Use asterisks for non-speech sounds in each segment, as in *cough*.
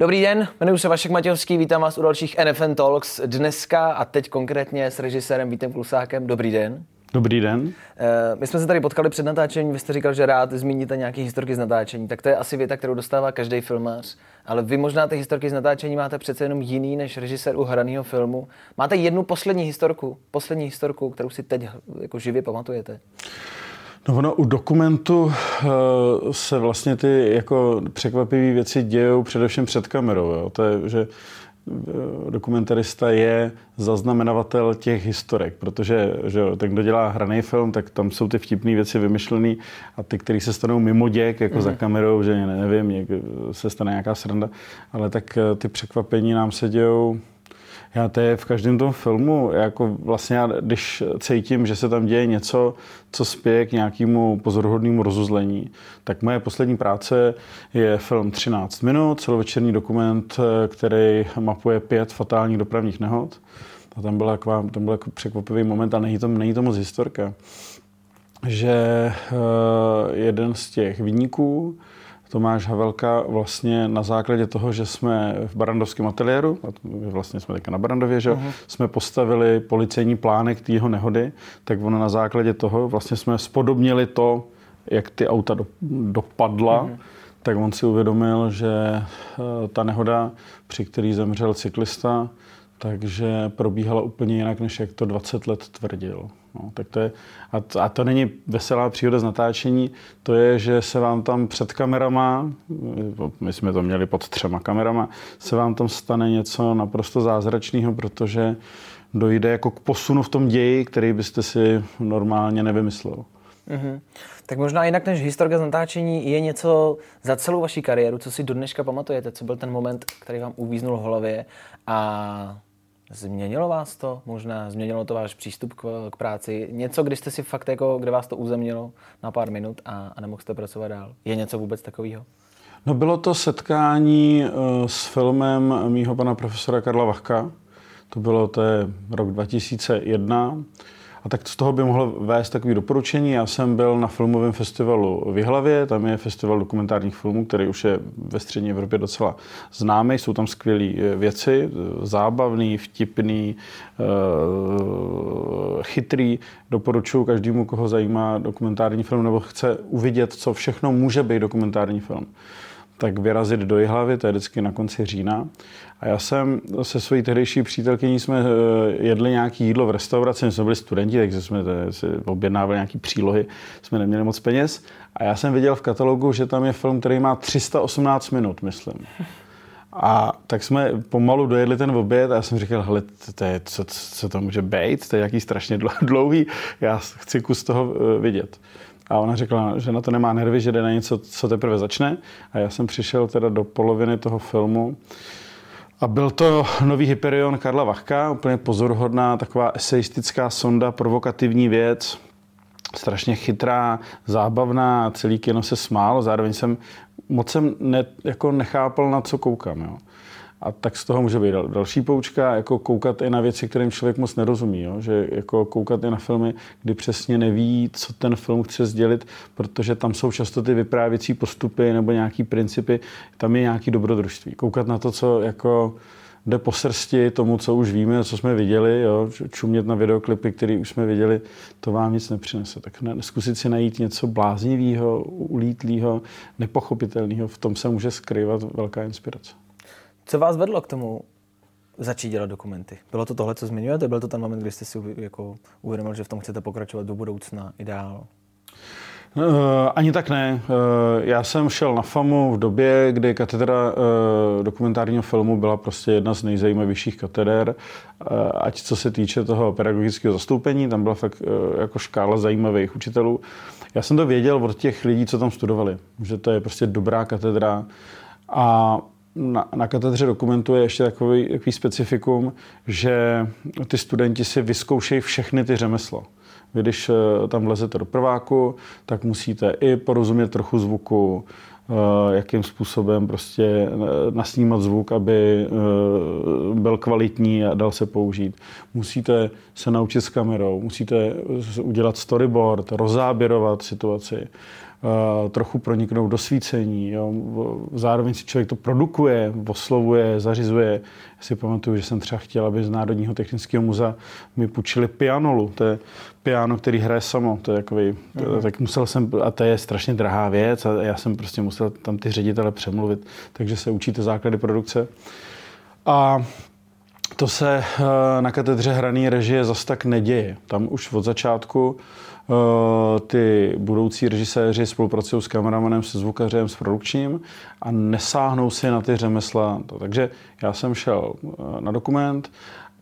Dobrý den, jmenuji se Vašek Matějovský, vítám vás u dalších NFN Talks dneska a teď konkrétně s režisérem Vítem Klusákem. Dobrý den. Dobrý den. Eh, my jsme se tady potkali před natáčením, vy jste říkal, že rád zmíníte nějaké historky z natáčení, tak to je asi věta, kterou dostává každý filmář. Ale vy možná ty historky z natáčení máte přece jenom jiný než režisér u hraného filmu. Máte jednu poslední historku, poslední historku, kterou si teď jako živě pamatujete? No ono u dokumentu uh, se vlastně ty jako překvapivé věci dějou především před kamerou. Jo. To je, že eh, dokumentarista je zaznamenavatel těch historek, protože že ten, kdo dělá hraný film, tak tam jsou ty vtipné věci vymyšlené a ty, které se stanou mimo děk, jako mm. za mhm. kamerou, že nevím, se stane nějaká sranda, ale tak eh, ty překvapení nám se dějou já to je v každém tom filmu, jako vlastně já, když cítím, že se tam děje něco, co spěje k nějakému pozoruhodnému rozuzlení, tak moje poslední práce je film 13 minut, celovečerní dokument, který mapuje pět fatálních dopravních nehod. A tam byl, taková, tam byl jako překvapivý moment a není to, není to moc historka že uh, jeden z těch vyníků Tomáš Havelka vlastně na základě toho, že jsme v Barandovském ateliéru, a vlastně jsme teďka na Barandově, že uh-huh. jsme postavili policejní plánek té jeho nehody, tak ono na základě toho vlastně jsme spodobnili to, jak ty auta do, dopadla, uh-huh. tak on si uvědomil, že eh, ta nehoda, při který zemřel cyklista, takže probíhala úplně jinak, než jak to 20 let tvrdil. No, tak to je, a, to, a to není veselá příhoda z natáčení, to je, že se vám tam před kamerama, my jsme to měli pod třema kamerama, se vám tam stane něco naprosto zázračného, protože dojde jako k posunu v tom ději, který byste si normálně nevymyslel. Mm-hmm. Tak možná jinak než historka z natáčení je něco za celou vaši kariéru, co si do dneška pamatujete, co byl ten moment, který vám uvíznul v hlavě a Změnilo vás to? Možná změnilo to váš přístup k, k práci? Něco, kdy jste si fakt jako, kde vás to uzemnilo na pár minut a, a nemohl jste pracovat dál? Je něco vůbec takového? No bylo to setkání uh, s filmem mýho pana profesora Karla Vachka. To bylo, to je rok 2001. A tak z toho by mohlo vést takové doporučení. Já jsem byl na filmovém festivalu v Jihlavě, tam je festival dokumentárních filmů, který už je ve střední Evropě docela známý. Jsou tam skvělé eh, věci, zábavný, vtipný, eh, chytrý. Doporučuji každému, koho zajímá dokumentární film nebo chce uvidět, co všechno může být dokumentární film tak vyrazit do Jihlavy, to je vždycky na konci října. A já jsem se svojí tehdejší přítelkyní jsme eh, jedli nějaký jídlo v restauraci, my jsme byli studenti, takže jsme si objednávali nějaký přílohy, jsme neměli moc peněz. A já jsem viděl v katalogu, že tam je film, který má 318 minut, myslím. A tak jsme pomalu dojedli ten oběd a já jsem říkal, hele, to je, co, co to může být, to je jaký strašně *laughs* dlouhý, já chci kus toho eh, vidět. A ona řekla, že na to nemá nervy, že jde na něco, co teprve začne. A já jsem přišel teda do poloviny toho filmu. A byl to nový Hyperion Karla Vachka, úplně pozoruhodná, taková eseistická sonda, provokativní věc, strašně chytrá, zábavná, celý kino se smálo, zároveň jsem moc jsem ne, jako nechápal, na co koukám. Jo. A tak z toho může být další poučka, jako koukat i na věci, kterým člověk moc nerozumí. Jo? Že jako koukat i na filmy, kdy přesně neví, co ten film chce sdělit, protože tam jsou často ty vyprávěcí postupy nebo nějaký principy, tam je nějaký dobrodružství. Koukat na to, co jako jde po srsti tomu, co už víme, co jsme viděli, jo? čumět na videoklipy, které už jsme viděli, to vám nic nepřinese. Tak ne, zkusit si najít něco bláznivého, ulítlého, nepochopitelného, v tom se může skrývat velká inspirace. Co vás vedlo k tomu začít dělat dokumenty? Bylo to tohle, co zmiňujete? Byl to ten moment, kdy jste si jako uvědomil, že v tom chcete pokračovat do budoucna i dál? Uh, ani tak ne. Uh, já jsem šel na FAMu v době, kdy katedra uh, dokumentárního filmu byla prostě jedna z nejzajímavějších kateder, ať co se týče toho pedagogického zastoupení, tam byla fakt jako škála zajímavých učitelů. Já jsem to věděl od těch lidí, co tam studovali, že to je prostě dobrá katedra a na, na katedře dokumentu je ještě takový, takový specifikum, že ty studenti si vyzkoušejí všechny ty řemesla. Vy, když eh, tam vlezete do prváku, tak musíte i porozumět trochu zvuku, eh, jakým způsobem prostě eh, nasnímat zvuk, aby byl kvalitní a dal se použít. Musíte se naučit s kamerou, musíte udělat storyboard, rozáběrovat situaci trochu proniknout do svícení. Jo. Zároveň si člověk to produkuje, oslovuje, zařizuje. Já si pamatuju, že jsem třeba chtěl, aby z Národního technického muzea mi půjčili pianolu. To je piano, který hraje samo. To je takový, mm. tak musel jsem, a to je strašně drahá věc a já jsem prostě musel tam ty ředitele přemluvit, takže se učíte základy produkce. A to se eh, na katedře hraný režie zas tak neděje. Tam už od začátku eh, ty budoucí režiséři spolupracují s kameramanem, se zvukařem, s produkčním a nesáhnou si na ty řemesla. Takže já jsem šel eh, na dokument,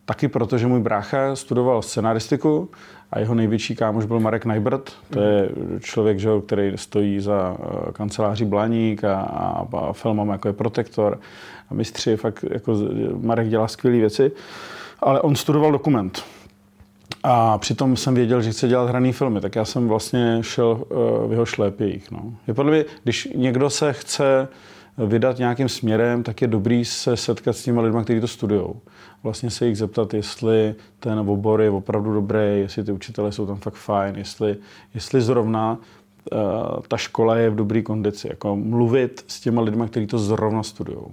taky proto, že můj brácha studoval scenaristiku a jeho největší kámoš byl Marek Najbrt. To je člověk, že, který stojí za kanceláří Blaník a, a, a filmem jako je Protektor a mistři, fakt jako Marek dělá skvělé věci, ale on studoval dokument. A přitom jsem věděl, že chce dělat hraný filmy, tak já jsem vlastně šel eh, v jeho šlépějích. No. Je podle mě, když někdo se chce vydat nějakým směrem, tak je dobrý se setkat s těmi lidmi, kteří to studují. Vlastně se jich zeptat, jestli ten obor je opravdu dobrý, jestli ty učitelé jsou tam fakt fajn, jestli, jestli zrovna uh, ta škola je v dobré kondici. Jako mluvit s těma lidmi, kteří to zrovna studují.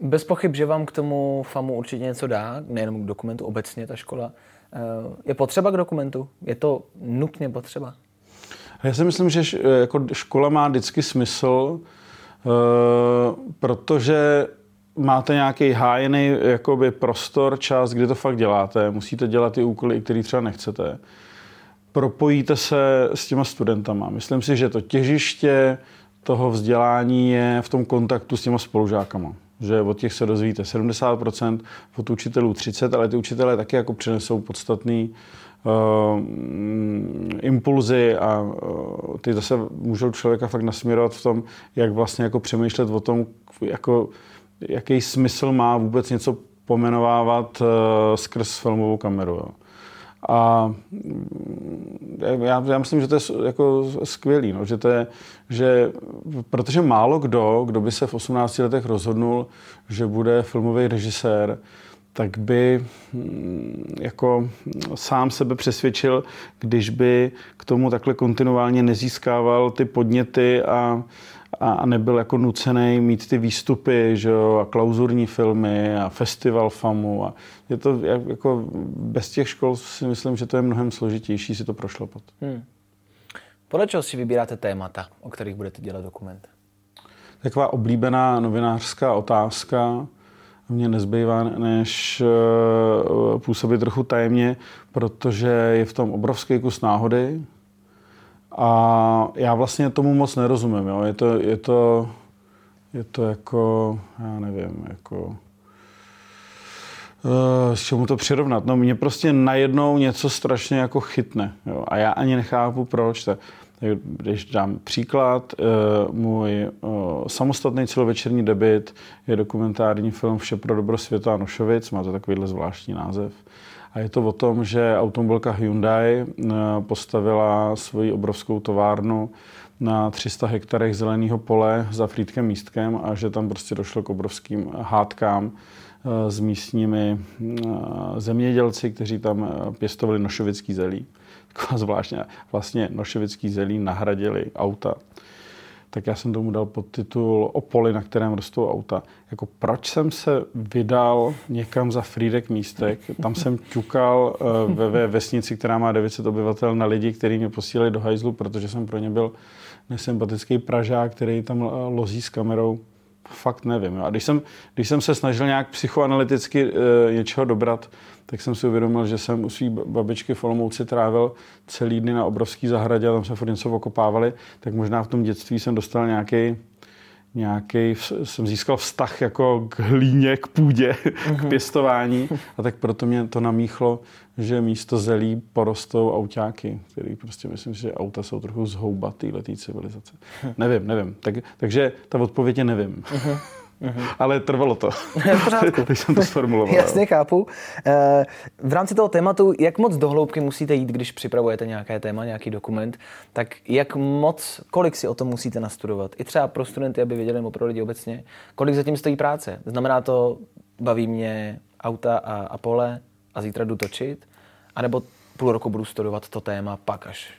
Bez pochyb, že vám k tomu FAMu určitě něco dá, nejenom k dokumentu, obecně ta škola. Eh, je potřeba k dokumentu? Je to nutně potřeba? Já si myslím, že jako škola má vždycky smysl, eh, protože máte nějaký hájený jakoby prostor, čas, kdy to fakt děláte. Musíte dělat ty úkoly, které třeba nechcete. Propojíte se s těma studentama. Myslím si, že to těžiště toho vzdělání je v tom kontaktu s těma spolužákama že od těch se dozvíte 70%, od učitelů 30%, ale ty učitelé taky jako přinesou podstatný uh, impulzy a uh, ty zase můžou člověka fakt nasměrovat v tom, jak vlastně jako přemýšlet o tom, jako, jaký smysl má vůbec něco pomenovávat uh, skrz filmovou kameru. Jo. A já, já myslím, že to je jako skvělý, no, že to je, že, protože málo kdo, kdo by se v 18 letech rozhodnul, že bude filmový režisér, tak by mm, jako sám sebe přesvědčil, když by k tomu takhle kontinuálně nezískával ty podněty a, a nebyl jako nucený mít ty výstupy že jo, a klauzurní filmy a festival FAMu. A je to jako bez těch škol si myslím, že to je mnohem složitější si to prošlapat. Hmm. Podle čeho si vybíráte témata, o kterých budete dělat dokument? Taková oblíbená novinářská otázka mě nezbývá, než eh, působit trochu tajemně, protože je v tom obrovský kus náhody, a já vlastně tomu moc nerozumím. Jo. Je, to, je, to, je to jako, já nevím, jako... Eh, s čemu to přirovnat? No mě prostě najednou něco strašně jako chytne. Jo. A já ani nechápu, proč. Tak, když dám příklad, eh, můj eh, samostatný celovečerní debit je dokumentární film Vše pro dobro světa Nošovic, má to takovýhle zvláštní název. A je to o tom, že automobilka Hyundai eh, postavila svoji obrovskou továrnu na 300 hektarech zeleného pole za Frýdkem místkem a že tam prostě došlo k obrovským hádkám s místními zemědělci, kteří tam pěstovali nošovický zelí. *laughs* Taková zvláštně, vlastně nošovický zelí nahradili auta tak já jsem tomu dal podtitul O poli, na kterém rostou auta. Jako proč jsem se vydal někam za Frídek místek, tam jsem ťukal eh, ve, ve vesnici, která má 900 obyvatel na lidi, kteří mě posílali do hajzlu, protože jsem pro ně byl nesympatický Pražák, který tam eh, lozí s kamerou. Fakt nevím. A když jsem, když jsem se snažil nějak psychoanalyticky e, něčeho dobrat, tak jsem si uvědomil, že jsem u svý babičky v Olomouci trávil celý dny na obrovský zahradě a tam jsme furt něco okopávali, tak možná v tom dětství jsem dostal nějaký nějaký, jsem získal vztah jako k hlíně, k půdě, *laughs* k mhm. pěstování *laughs* a tak proto mě to namíchlo, že místo zelí porostou autáky, který prostě myslím, že auta jsou trochu zhoubatý letý civilizace. Hm. Nevím, nevím. Tak, takže ta odpověď je nevím. *laughs* Mm-hmm. Ale trvalo to. *laughs* *laughs* Teď jsem to sformuloval. Jasně, chápu. Eh, v rámci toho tématu, jak moc dohloubky musíte jít, když připravujete nějaké téma, nějaký dokument, tak jak moc, kolik si o tom musíte nastudovat? I třeba pro studenty, aby věděli, nebo pro lidi obecně, kolik zatím stojí práce? Znamená to, baví mě auta a, a pole a zítra jdu točit? A nebo půl roku budu studovat to téma, pak až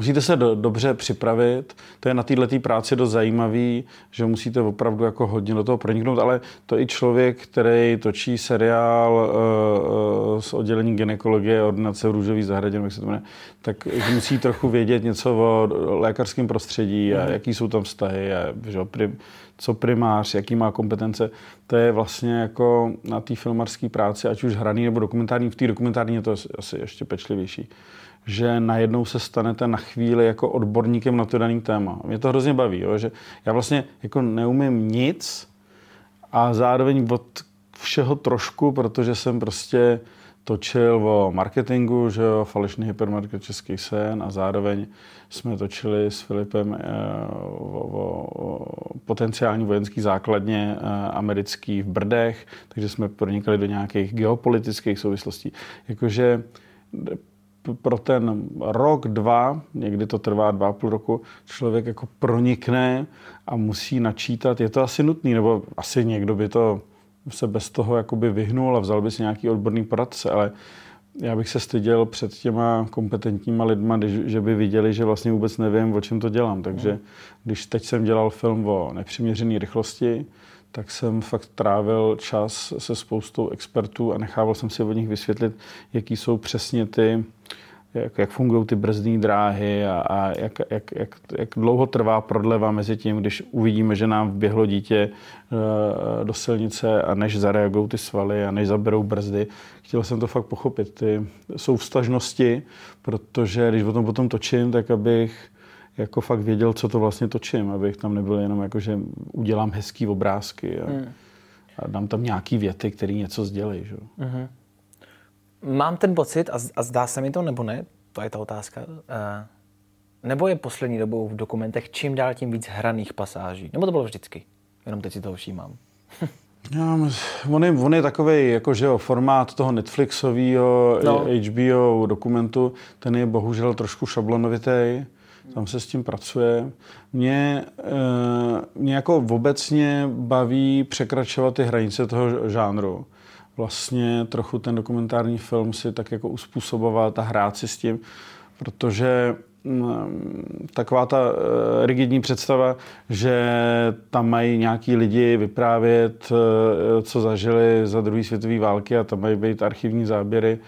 musíte se do, dobře připravit. To je na této práci dost zajímavý, že musíte opravdu jako hodně do toho proniknout, ale to i člověk, který točí seriál uh, uh, z oddělení ginekologie ordinace v Růžový zahradě, jak se to jmenuje, tak musí trochu vědět něco o lékařském prostředí a mm. jaký jsou tam vztahy a že, prim, co primář, jaký má kompetence. To je vlastně jako na té filmarské práci, ať už hraný nebo dokumentární. V té dokumentární je to asi ještě pečlivější že najednou se stanete na chvíli jako odborníkem na to daný téma. Mě to hrozně baví, jo? že já vlastně jako neumím nic a zároveň od všeho trošku, protože jsem prostě točil o marketingu, že jo, falešný hypermarket českých sen a zároveň jsme točili s Filipem eh, o, o, o potenciální vojenský základně eh, americký v Brdech, takže jsme pronikali do nějakých geopolitických souvislostí. Jakože pro ten rok, dva, někdy to trvá dva půl roku, člověk jako pronikne a musí načítat. Je to asi nutný, nebo asi někdo by to se bez toho jakoby vyhnul a vzal by si nějaký odborný poradce, ale já bych se styděl před těma kompetentníma lidma, že by viděli, že vlastně vůbec nevím, o čem to dělám. Takže když teď jsem dělal film o nepřiměřené rychlosti, tak jsem fakt trávil čas se spoustou expertů a nechával jsem si od nich vysvětlit, jaký jsou přesně ty, jak, jak fungují ty brzdní dráhy a, a jak, jak, jak, jak dlouho trvá prodleva mezi tím, když uvidíme, že nám vběhlo dítě uh, do silnice a než zareagují ty svaly a než zaberou brzdy. Chtěl jsem to fakt pochopit, ty souvstažnosti, protože když o tom potom točím, tak abych jako fakt věděl, co to vlastně točím, abych tam nebyl jenom jako, že udělám hezký obrázky a, hmm. a dám tam nějaký věty, které něco sdělí. Že? Hmm. Mám ten pocit, a, a zdá se mi to nebo ne, to je ta otázka, uh, nebo je poslední dobou v dokumentech čím dál tím víc hraných pasáží? Nebo to bylo vždycky? Jenom teď si toho všímám. *laughs* Já, on, je, on je takový jako, že jo, formát toho Netflixového no. HBO dokumentu, ten je bohužel trošku šablonovitý tam se s tím pracuje. Mě, eh, mě jako obecně baví překračovat ty hranice toho žánru. Vlastně trochu ten dokumentární film si tak jako uspůsobovat a hrát si s tím, protože mm, taková ta eh, rigidní představa, že tam mají nějaký lidi vyprávět, eh, co zažili za druhé světové války a tam mají být archivní záběry,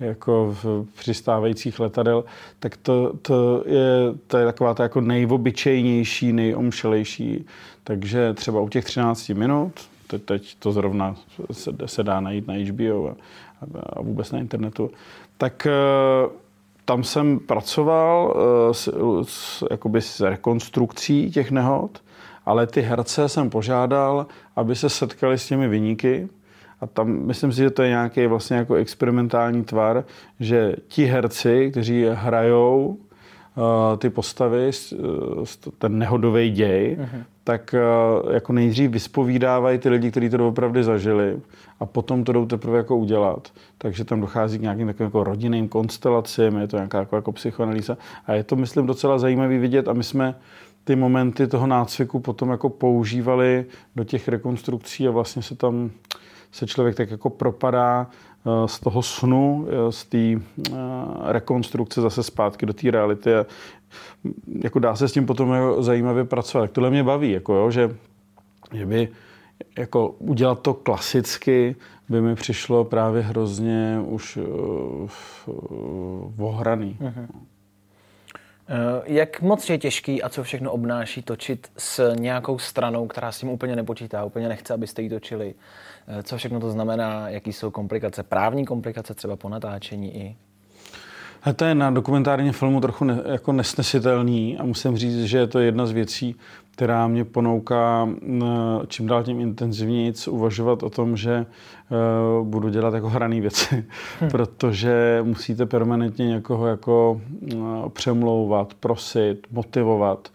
jako v přistávajících letadel, tak to, to, je, to je taková ta jako nejobyčejnější, nejomšelejší. Takže třeba u těch 13 minut, teď, teď to zrovna se, se dá najít na HBO a, a vůbec na internetu, tak eh, tam jsem pracoval eh, s, s, jakoby s rekonstrukcí těch nehod, ale ty herce jsem požádal, aby se setkali s těmi vyníky, a tam myslím si, že to je nějaký vlastně jako experimentální tvar, že ti herci, kteří hrajou uh, ty postavy, uh, ten nehodový děj, uh-huh. tak uh, jako nejdřív vyspovídávají ty lidi, kteří to opravdu zažili a potom to jdou teprve jako udělat. Takže tam dochází k nějakým takovým jako rodinným konstelacím, je to nějaká jako, jako psychoanalýza a je to, myslím, docela zajímavý vidět a my jsme ty momenty toho nácviku potom jako používali do těch rekonstrukcí a vlastně se tam se člověk tak jako propadá eh, z toho snu, eh, z té eh, rekonstrukce zase zpátky do té reality a jako dá se s tím potom jako zajímavě pracovat. Tohle mě baví, jako jo, že, že by jako udělat to klasicky by mi přišlo právě hrozně už uh, uh, ohraný. Uh-huh. Jak moc je těžký a co všechno obnáší točit s nějakou stranou, která s tím úplně nepočítá, úplně nechce, abyste ji točili? Eh, co všechno to znamená, jaký jsou komplikace, právní komplikace třeba po natáčení i? A to je na dokumentárním filmu trochu ne, jako nesnesitelný a musím říct, že je to jedna z věcí, která mě ponouká čím dál tím intenzivněji uvažovat o tom, že uh, budu dělat jako hraný věci, *laughs* hm. protože musíte permanentně někoho jako uh, přemlouvat, prosit, motivovat,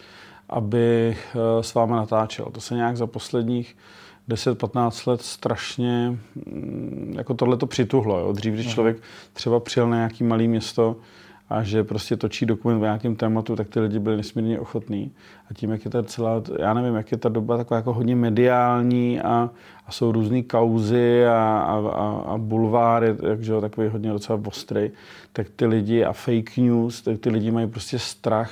aby uh, s váma natáčel. To se nějak za posledních 10-15 let strašně mm, jako tohle to přituhlo. Jo. Dřív, když člověk třeba přijel na nějaký malý město a že prostě točí dokument o nějakém tématu, tak ty lidi byli nesmírně ochotní. A tím, jak je ta celá, já nevím, jak je ta doba taková jako hodně mediální a, a jsou různé kauzy a, a, a, a bulváry, takže takový hodně docela ostrý, tak ty lidi a fake news, tak ty lidi mají prostě strach,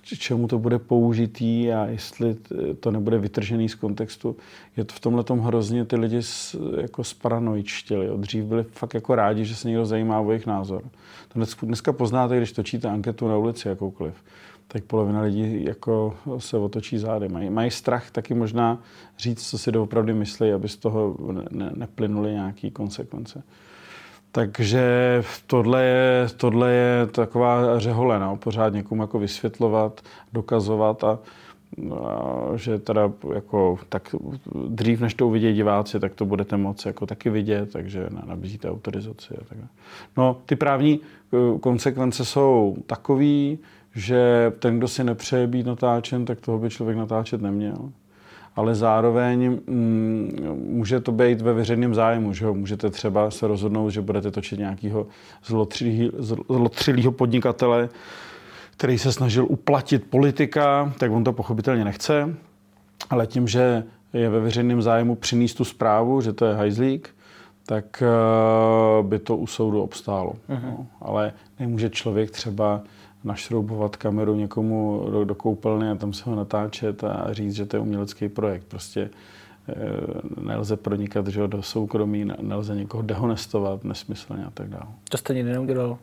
k čemu to bude použitý a jestli to nebude vytržený z kontextu. Je to v tomhle tom hrozně ty lidi jako sparanoičtěli. Dřív byli fakt jako rádi, že se někdo zajímá o jejich názor. To dneska poznáte, když točíte anketu na ulici jakoukoliv, tak polovina lidí jako se otočí zády. Mají, mají strach taky možná říct, co si doopravdy myslí, aby z toho ne, neplynuly nějaké konsekvence. Takže tohle je, tohle je taková řehole, no, pořád někomu jako vysvětlovat, dokazovat a, a že teda jako tak dřív, než to uvidí diváci, tak to budete moci jako taky vidět, takže nabízíte autorizaci a tak. No, ty právní eh, konsekvence jsou takový, že ten, kdo si nepřeje být natáčen, tak toho by člověk natáčet neměl ale zároveň mm, může to být ve veřejném zájmu. Že jo? Můžete třeba se rozhodnout, že budete točit nějakého zlotřilého podnikatele, který se snažil uplatit politika, tak on to pochopitelně nechce, ale tím, že je ve veřejném zájmu přinést tu zprávu, že to je hajzlík, tak eh, by to u soudu obstálo. Uh-huh. No, ale nemůže člověk třeba našroubovat kameru někomu do, do koupelny a tam se ho natáčet a říct, že to je umělecký projekt. Prostě e, nelze pronikat že, do soukromí, nelze někoho dehonestovat nesmyslně a tak dále. To jste nikdy neudělal?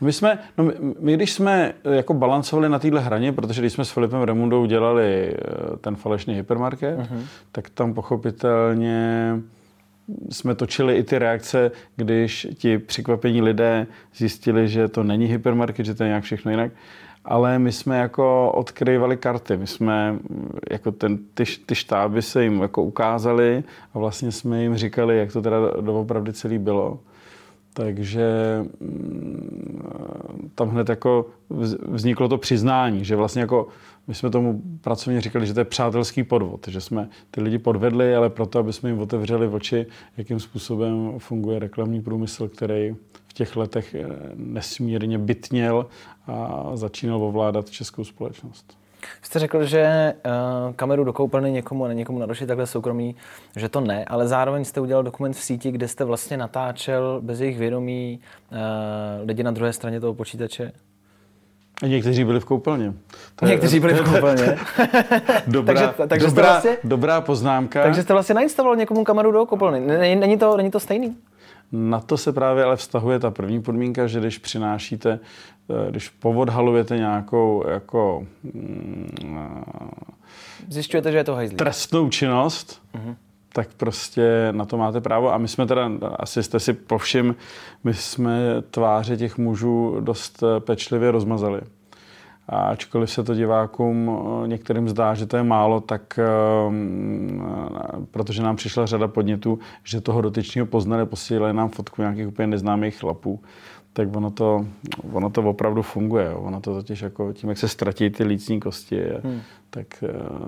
My jsme, no my, my, když jsme jako balancovali na téhle hraně, protože když jsme s Filipem Remundou dělali eh, ten falešný hypermarket, uh-huh. tak tam pochopitelně jsme točili i ty reakce, když ti překvapení lidé zjistili, že to není hypermarket, že to je nějak všechno jinak. Ale my jsme jako odkrývali karty. My jsme jako ten, ty, ty štáby se jim jako ukázali a vlastně jsme jim říkali, jak to teda doopravdy celý bylo. Takže mm, tam hned jako vzniklo to přiznání, že vlastně jako my jsme tomu pracovně říkali, že to je přátelský podvod, že jsme ty lidi podvedli, ale proto, aby jsme jim otevřeli oči, jakým způsobem funguje reklamní průmysl, který v těch letech eh, nesmírně bytněl a začínal ovládat českou společnost. Jste řekl, že uh, kameru do koupelny někomu a ne někomu narušit takhle soukromí, že to ne, ale zároveň jste udělal dokument v síti, kde jste vlastně natáčel bez jejich vědomí uh, lidi na druhé straně toho počítače. A někteří byli v koupelně. To někteří byli v *laughs* koupelně. dobrá, takže, takže dobrá, vlastně, dobrá poznámka. Takže jste vlastně nainstaloval někomu kameru do koupelny. Není, to, není to stejný? Na to se právě ale vztahuje ta první podmínka, že když přinášíte, eh, když povodhalujete nějakou jako... Mm, Zjišťujete, že je to hajzlík. Trestnou činnost, uh-huh tak prostě na to máte právo. A my jsme teda, asi jste si povšim, my jsme tváře těch mužů dost eh, pečlivě rozmazali. A ačkoliv se to divákům eh, některým zdá, že to je málo, tak um, protože nám přišla řada podnětů, že toho dotyčního poznali, posílali nám fotku nějakých úplně neznámých chlapů, tak ono to, ono to opravdu funguje. Ono to totiž jako tím, jak se ztratí ty lícní kosti, hmm. Tak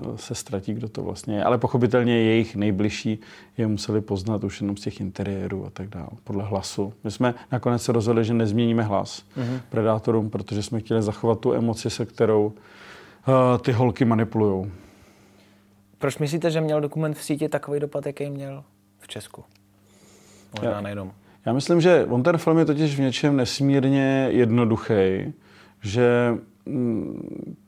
uh, se ztratí, kdo to vlastně je. Ale pochopitelně jejich nejbližší je museli poznat už jenom z těch interiérů a tak dále, podle hlasu. My jsme nakonec se rozhodli, že nezměníme hlas hmm. predátorům, protože jsme chtěli zachovat tu emoci, se kterou uh, ty holky manipulují. Proč myslíte, že měl dokument v síti takový dopad, jaký měl v Česku? Možná nejenom. Já myslím, že on ten film je totiž v něčem nesmírně jednoduchý, že mm, eh,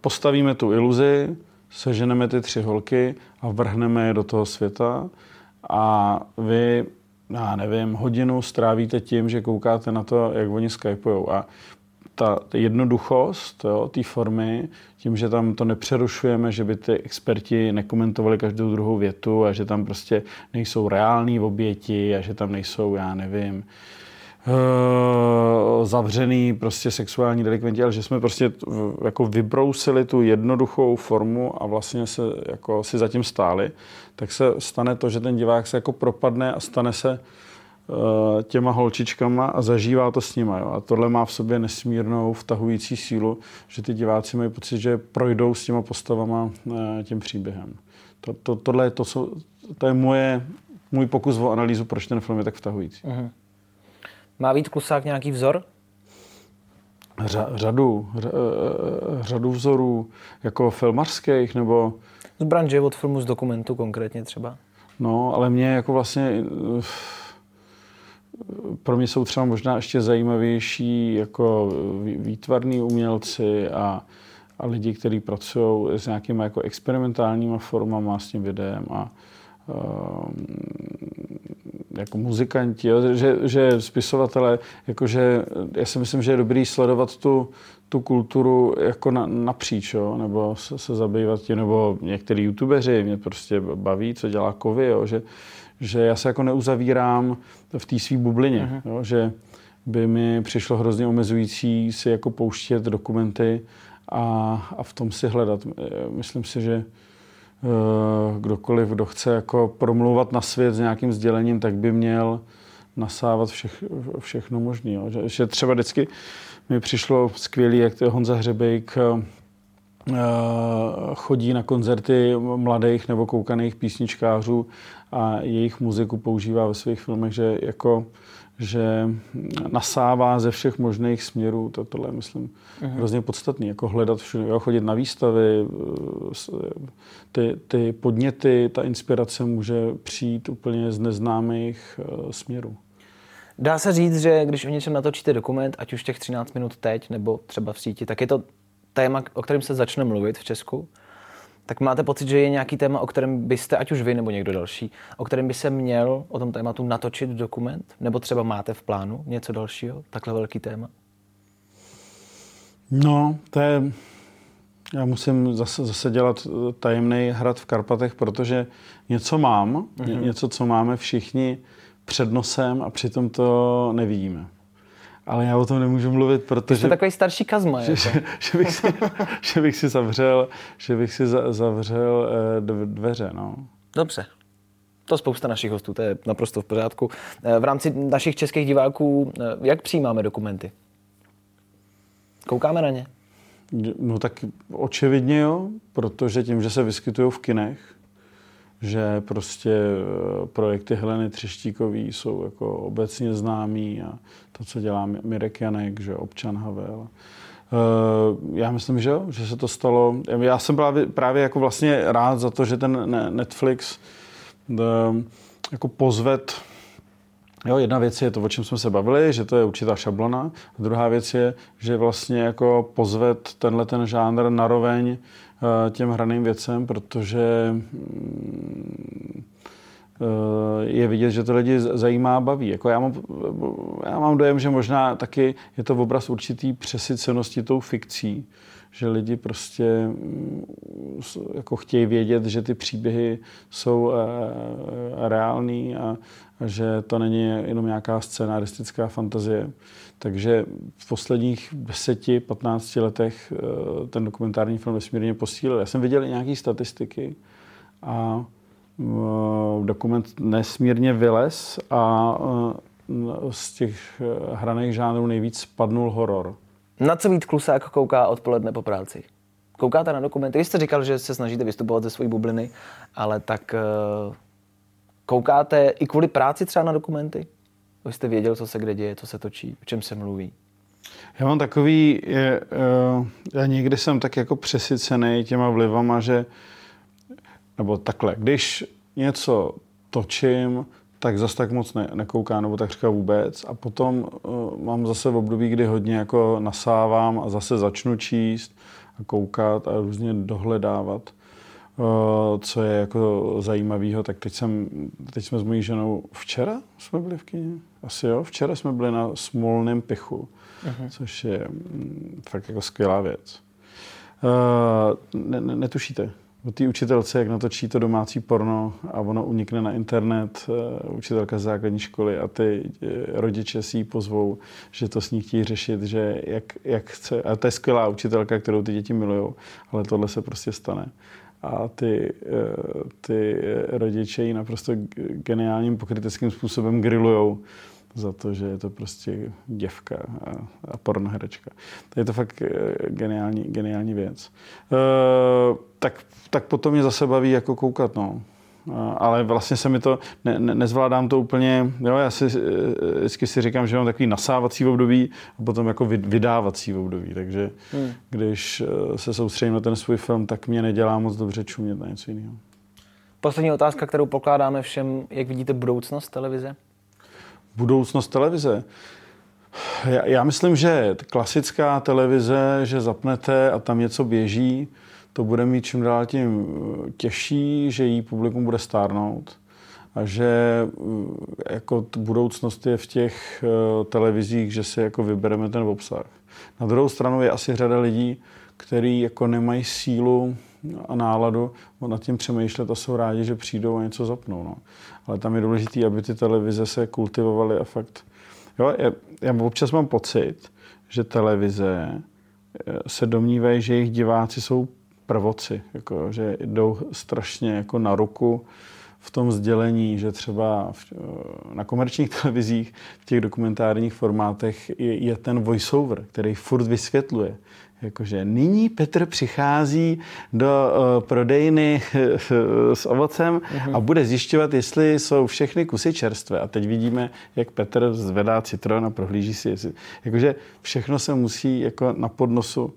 postavíme tu iluzi, seženeme ty tři holky a vrhneme je do toho světa. A vy, já nevím, hodinu strávíte tím, že koukáte na to, jak oni skypujou. A ta, ta jednoduchost té formy, tím, že tam to nepřerušujeme, že by ty experti nekomentovali každou druhou větu a že tam prostě nejsou reální oběti a že tam nejsou, já nevím, uh, zavřený prostě sexuální delikventi, ale že jsme prostě jako vybrousili tu jednoduchou formu a vlastně se jako si zatím stáli, tak se stane to, že ten divák se jako propadne a stane se Eh, těma holčičkama a zažívá to s nima. Jo. A tohle má v sobě nesmírnou vtahující sílu, že ty diváci mají pocit, že projdou s těma postavama eh, tím příběhem. To, to, tohle je, to, jsou, to je moje, můj pokus o analýzu, proč ten film je tak vtahující. Uh-huh. Má Vít Klusák nějaký vzor? Řa, řadu, řa, eh, řadu vzorů, jako filmařských, nebo... Z branže, od filmu, z dokumentu konkrétně třeba. No, ale mě jako vlastně... Eh, pro mě jsou třeba možná ještě zajímavější jako výtvarní umělci a, a lidi, kteří pracují s nějakými jako experimentálníma formama s tím videem a um, jako muzikanti, jo, že, že spisovatelé, jakože já si myslím, že je dobrý sledovat tu, tu kulturu jako na, napříč, jo, nebo se, se zabývat tím, nebo některý youtubeři mě prostě baví, co dělá Kovy, jo, že, že já se jako neuzavírám v té své bublině, uh-huh. jo, že by mi přišlo hrozně omezující si jako pouštět dokumenty a, a v tom si hledat. Myslím si, že kdokoliv, kdo chce jako promlouvat na svět s nějakým sdělením, tak by měl nasávat všech, všechno možné. Že, že třeba vždycky mi přišlo skvělý, jak to Honza Hřebejk eh, chodí na koncerty mladých nebo koukaných písničkářů a jejich muziku používá ve svých filmech, že jako že nasává ze všech možných směrů, to, tohle je, myslím, uh-huh. hrozně podstatný, jako hledat všude, jo, chodit na výstavy, ty, ty podněty, ta inspirace může přijít úplně z neznámých uh, směrů. Dá se říct, že když o něčem natočíte dokument, ať už těch 13 minut teď, nebo třeba v síti, tak je to téma, o kterém se začne mluvit v Česku? Tak máte pocit, že je nějaký téma, o kterém byste, ať už vy nebo někdo další, o kterém by se měl o tom tématu natočit dokument? Nebo třeba máte v plánu něco dalšího, takhle velký téma? No, to je... Já musím zase, zase dělat tajemný hrad v Karpatech, protože něco mám, mm-hmm. něco, co máme všichni před nosem a přitom to nevidíme ale já o tom nemůžu mluvit, protože... Jste takový starší kazma. Že, jako. že, *laughs* že, bych si, *laughs* že bych si zavřel, že bych si za, zavřel eh, dveře, no. Dobře. To spousta našich hostů, to je naprosto v pořádku. Eh, v rámci našich českých diváků, eh, jak přijímáme dokumenty? Koukáme na ně? No tak očividně jo, protože tím, že se vyskytují v kinech, že prostě projekty Heleny Třeštíkový jsou jako obecně známý a to, co dělá Mirek Janek, že občan Havel. Eh, já myslím, že jo, že se to stalo. Já jsem právě, právě jako vlastně rád za to, že ten Netflix eh, jako pozvet Jo, jedna věc je to, o čem jsme se bavili, že to je určitá šablona. A druhá věc je, že vlastně jako pozvet tenhle ten žánr naroveň Eh, těm hraným věcem, protože mm, je vidět, že to lidi zajímá a baví. Jako já, mám, já mám dojem, že možná taky je to obraz určitý přesycenosti tou fikcí, že lidi prostě mm, jako chtějí vědět, že ty příběhy jsou eh, reální a, že to není jenom nějaká scenaristická fantazie. Takže v posledních 10-15 letech eh, ten dokumentární film vesmírně posílil. Já jsem viděl i nějaké statistiky a eh, dokument nesmírně vylez a z těch hraných žánrů nejvíc spadnul horor. Na co Vít Klusák kouká odpoledne po práci? Koukáte na dokumenty? Vy jste říkal, že se snažíte vystupovat ze své bubliny, ale tak uh, koukáte i kvůli práci třeba na dokumenty? Vy jste věděl, co se kde děje, co se točí, o čem se mluví? Já mám takový, je, uh, já někdy jsem tak jako přesycený těma vlivama, že, nebo takhle, když něco točím, tak zase tak moc ne, nekoukám, nebo tak říká vůbec. A potom uh, mám zase v období, kdy hodně jako nasávám a zase začnu číst a koukat a různě dohledávat, uh, co je jako zajímavého. Tak teď, jsem, teď jsme s mojí ženou, včera jsme byli v kině? Asi jo, včera jsme byli na Smolném pichu, uh-huh. což je mm, fakt jako skvělá věc. Uh, ne, ne, netušíte, o té učitelce, jak natočí to domácí porno a ono unikne na internet, eh, učitelka z základní školy a ty eh, rodiče si ji pozvou, že to s ní chtějí řešit, že jak, jak chce. A to je skvělá učitelka, kterou ty děti milují, ale tohle se prostě stane. A ty, eh, ty rodiče ji naprosto geniálním pokryteckým způsobem grillujou za to, že je to prostě děvka a, a pornoherečka. To je to fakt geniální, geniální věc. E, tak tak potom mě zase baví jako koukat, no. ale vlastně se mi to, ne, ne, nezvládám to úplně, jo, já si eh, vždycky si říkám, že mám takový nasávací období a potom jako vydávací období, takže hmm. když eh, se soustředím na ten svůj film, tak mě nedělá moc dobře čumět na něco jiného. Poslední otázka, kterou pokládáme všem, jak vidíte budoucnost televize? Budoucnost televize? Já, já myslím, že klasická televize, že zapnete a tam něco běží, to bude mít čím dál tím eh, těžší, že jí publikum bude stárnout a že eh, jako budoucnost je v těch eh, televizích, že si jako vybereme ten obsah. Na druhou stranu je asi řada lidí, kteří jako nemají sílu a náladu nad tím přemýšlet a jsou rádi, že přijdou a něco zapnou. No. Ale tam je důležité, aby ty televize se kultivovaly a fakt... Jo, já, já občas mám pocit, že televize se domnívají, že jejich diváci jsou prvoci, jako, že jdou strašně jako na ruku v tom sdělení, že třeba v, eh, na komerčních *laughs* televizích v těch dokumentárních formátech je, je ten voiceover, který furt vysvětluje. Jakože nyní Petr přichází do uh, prodejny uh, s ovocem uh-huh. a bude zjišťovat, jestli jsou všechny kusy čerstvé. A teď vidíme, jak Petr zvedá citron a prohlíží si, jestli... Jakože všechno se musí jako na podnosu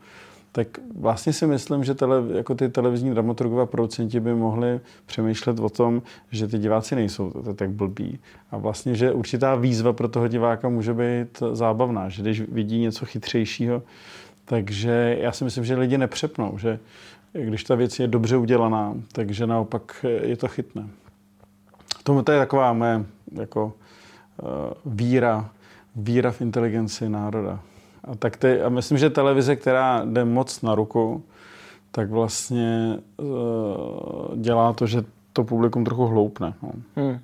tak vlastně si myslím, že tele, jako ty televizní dramaturgové a producenti by mohli přemýšlet o tom, že ty diváci nejsou tak blbí. A vlastně, že určitá výzva pro toho diváka může být zábavná, že když vidí něco chytřejšího, takže já si myslím, že lidi nepřepnou, že když ta věc je dobře udělaná, takže naopak je to chytné. Tomu to je taková mé jako, uh, víra, víra v inteligenci národa. A, tak ty, a myslím, že televize, která jde moc na ruku, tak vlastně uh, dělá to, že to publikum trochu hloupne. No. Hmm.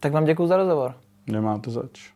Tak vám děkuji za rozhovor. Nemáte zač.